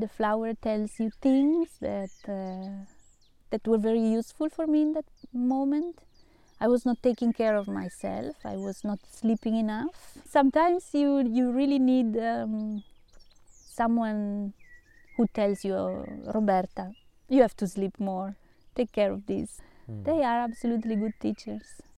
The flower tells you things that uh, that were very useful for me in that moment. I was not taking care of myself. I was not sleeping enough. Sometimes you you really need um, someone who tells you, oh, Roberta, you have to sleep more. Take care of this. Hmm. They are absolutely good teachers.